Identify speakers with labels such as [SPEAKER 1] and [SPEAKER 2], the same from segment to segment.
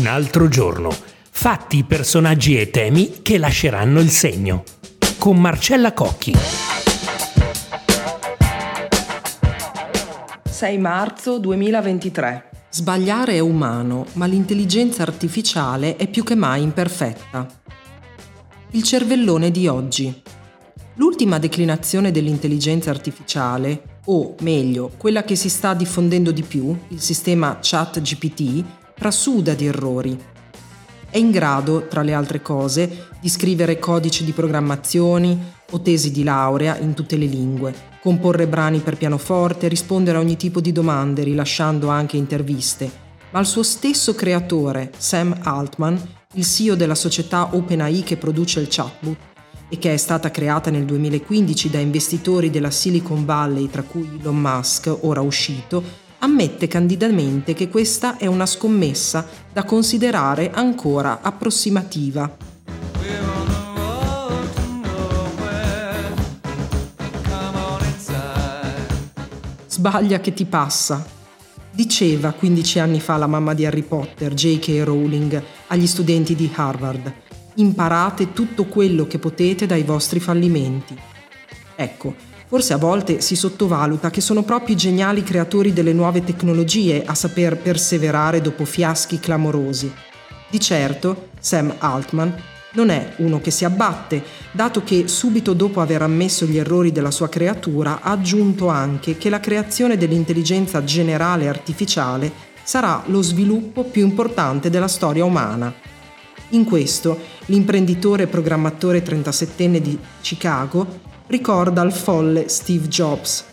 [SPEAKER 1] Un altro giorno. Fatti, personaggi e temi che lasceranno il segno. Con Marcella Cocchi.
[SPEAKER 2] 6 marzo 2023.
[SPEAKER 3] Sbagliare è umano, ma l'intelligenza artificiale è più che mai imperfetta. Il cervellone di oggi. L'ultima declinazione dell'intelligenza artificiale, o meglio, quella che si sta diffondendo di più, il sistema ChatGPT, trasuda di errori. È in grado, tra le altre cose, di scrivere codici di programmazioni o tesi di laurea in tutte le lingue, comporre brani per pianoforte, rispondere a ogni tipo di domande, rilasciando anche interviste. Ma il suo stesso creatore, Sam Altman, il CEO della società OpenAI che produce il chatbot, e che è stata creata nel 2015 da investitori della Silicon Valley, tra cui Elon Musk, ora uscito, ammette candidamente che questa è una scommessa da considerare ancora approssimativa. Sbaglia che ti passa. Diceva 15 anni fa la mamma di Harry Potter, J.K. Rowling, agli studenti di Harvard imparate tutto quello che potete dai vostri fallimenti. Ecco, forse a volte si sottovaluta che sono proprio i geniali creatori delle nuove tecnologie a saper perseverare dopo fiaschi clamorosi. Di certo, Sam Altman non è uno che si abbatte, dato che subito dopo aver ammesso gli errori della sua creatura ha aggiunto anche che la creazione dell'intelligenza generale artificiale sarà lo sviluppo più importante della storia umana. In questo, l'imprenditore e programmatore 37enne di Chicago ricorda il folle Steve Jobs,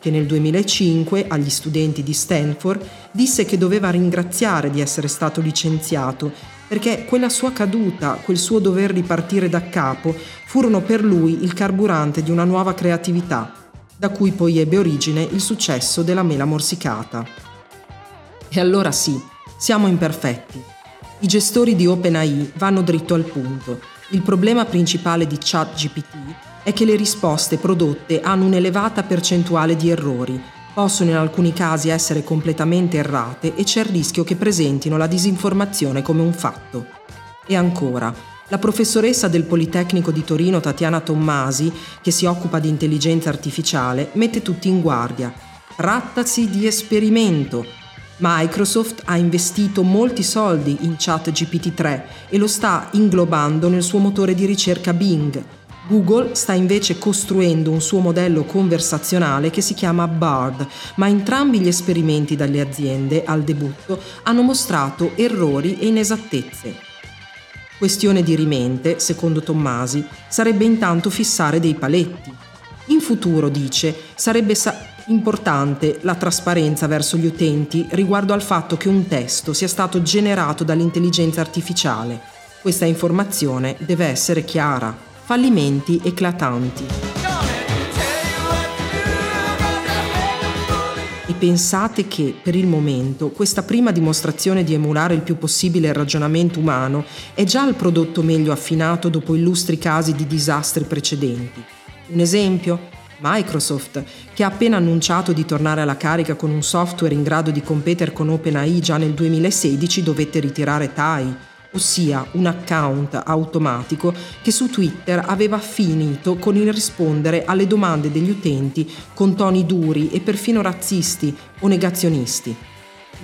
[SPEAKER 3] che nel 2005 agli studenti di Stanford disse che doveva ringraziare di essere stato licenziato perché quella sua caduta, quel suo dover ripartire da capo, furono per lui il carburante di una nuova creatività, da cui poi ebbe origine il successo della mela morsicata. E allora sì, siamo imperfetti, i gestori di OpenAI vanno dritto al punto. Il problema principale di ChatGPT è che le risposte prodotte hanno un'elevata percentuale di errori, possono in alcuni casi essere completamente errate e c'è il rischio che presentino la disinformazione come un fatto. E ancora, la professoressa del Politecnico di Torino Tatiana Tommasi, che si occupa di intelligenza artificiale, mette tutti in guardia. Trattasi di esperimento, Microsoft ha investito molti soldi in ChatGPT 3 e lo sta inglobando nel suo motore di ricerca Bing. Google sta invece costruendo un suo modello conversazionale che si chiama Bard, ma entrambi gli esperimenti dalle aziende al debutto hanno mostrato errori e inesattezze. Questione di rimente, secondo Tommasi, sarebbe intanto fissare dei paletti. In futuro, dice, sarebbe sa- Importante la trasparenza verso gli utenti riguardo al fatto che un testo sia stato generato dall'intelligenza artificiale. Questa informazione deve essere chiara. Fallimenti eclatanti. E pensate che, per il momento, questa prima dimostrazione di emulare il più possibile il ragionamento umano è già il prodotto meglio affinato dopo illustri casi di disastri precedenti. Un esempio? Microsoft, che ha appena annunciato di tornare alla carica con un software in grado di competere con OpenAI già nel 2016, dovette ritirare TAI, ossia un account automatico che su Twitter aveva finito con il rispondere alle domande degli utenti con toni duri e perfino razzisti o negazionisti.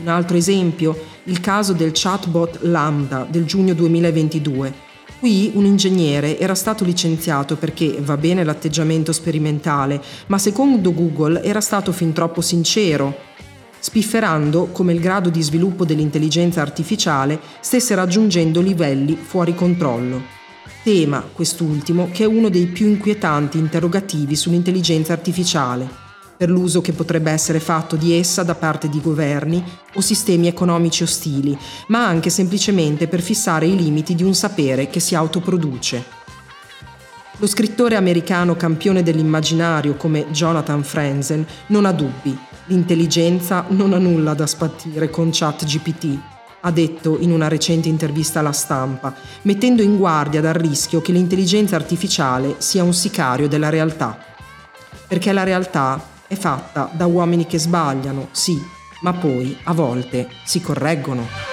[SPEAKER 3] Un altro esempio, il caso del chatbot Lambda del giugno 2022 Qui un ingegnere era stato licenziato perché va bene l'atteggiamento sperimentale, ma secondo Google era stato fin troppo sincero, spifferando come il grado di sviluppo dell'intelligenza artificiale stesse raggiungendo livelli fuori controllo. Tema, quest'ultimo, che è uno dei più inquietanti interrogativi sull'intelligenza artificiale per l'uso che potrebbe essere fatto di essa da parte di governi o sistemi economici ostili, ma anche semplicemente per fissare i limiti di un sapere che si autoproduce. Lo scrittore americano campione dell'immaginario come Jonathan Franzen non ha dubbi, l'intelligenza non ha nulla da spattire con ChatGPT, ha detto in una recente intervista alla stampa, mettendo in guardia dal rischio che l'intelligenza artificiale sia un sicario della realtà. Perché la realtà è fatta da uomini che sbagliano, sì, ma poi a volte si correggono.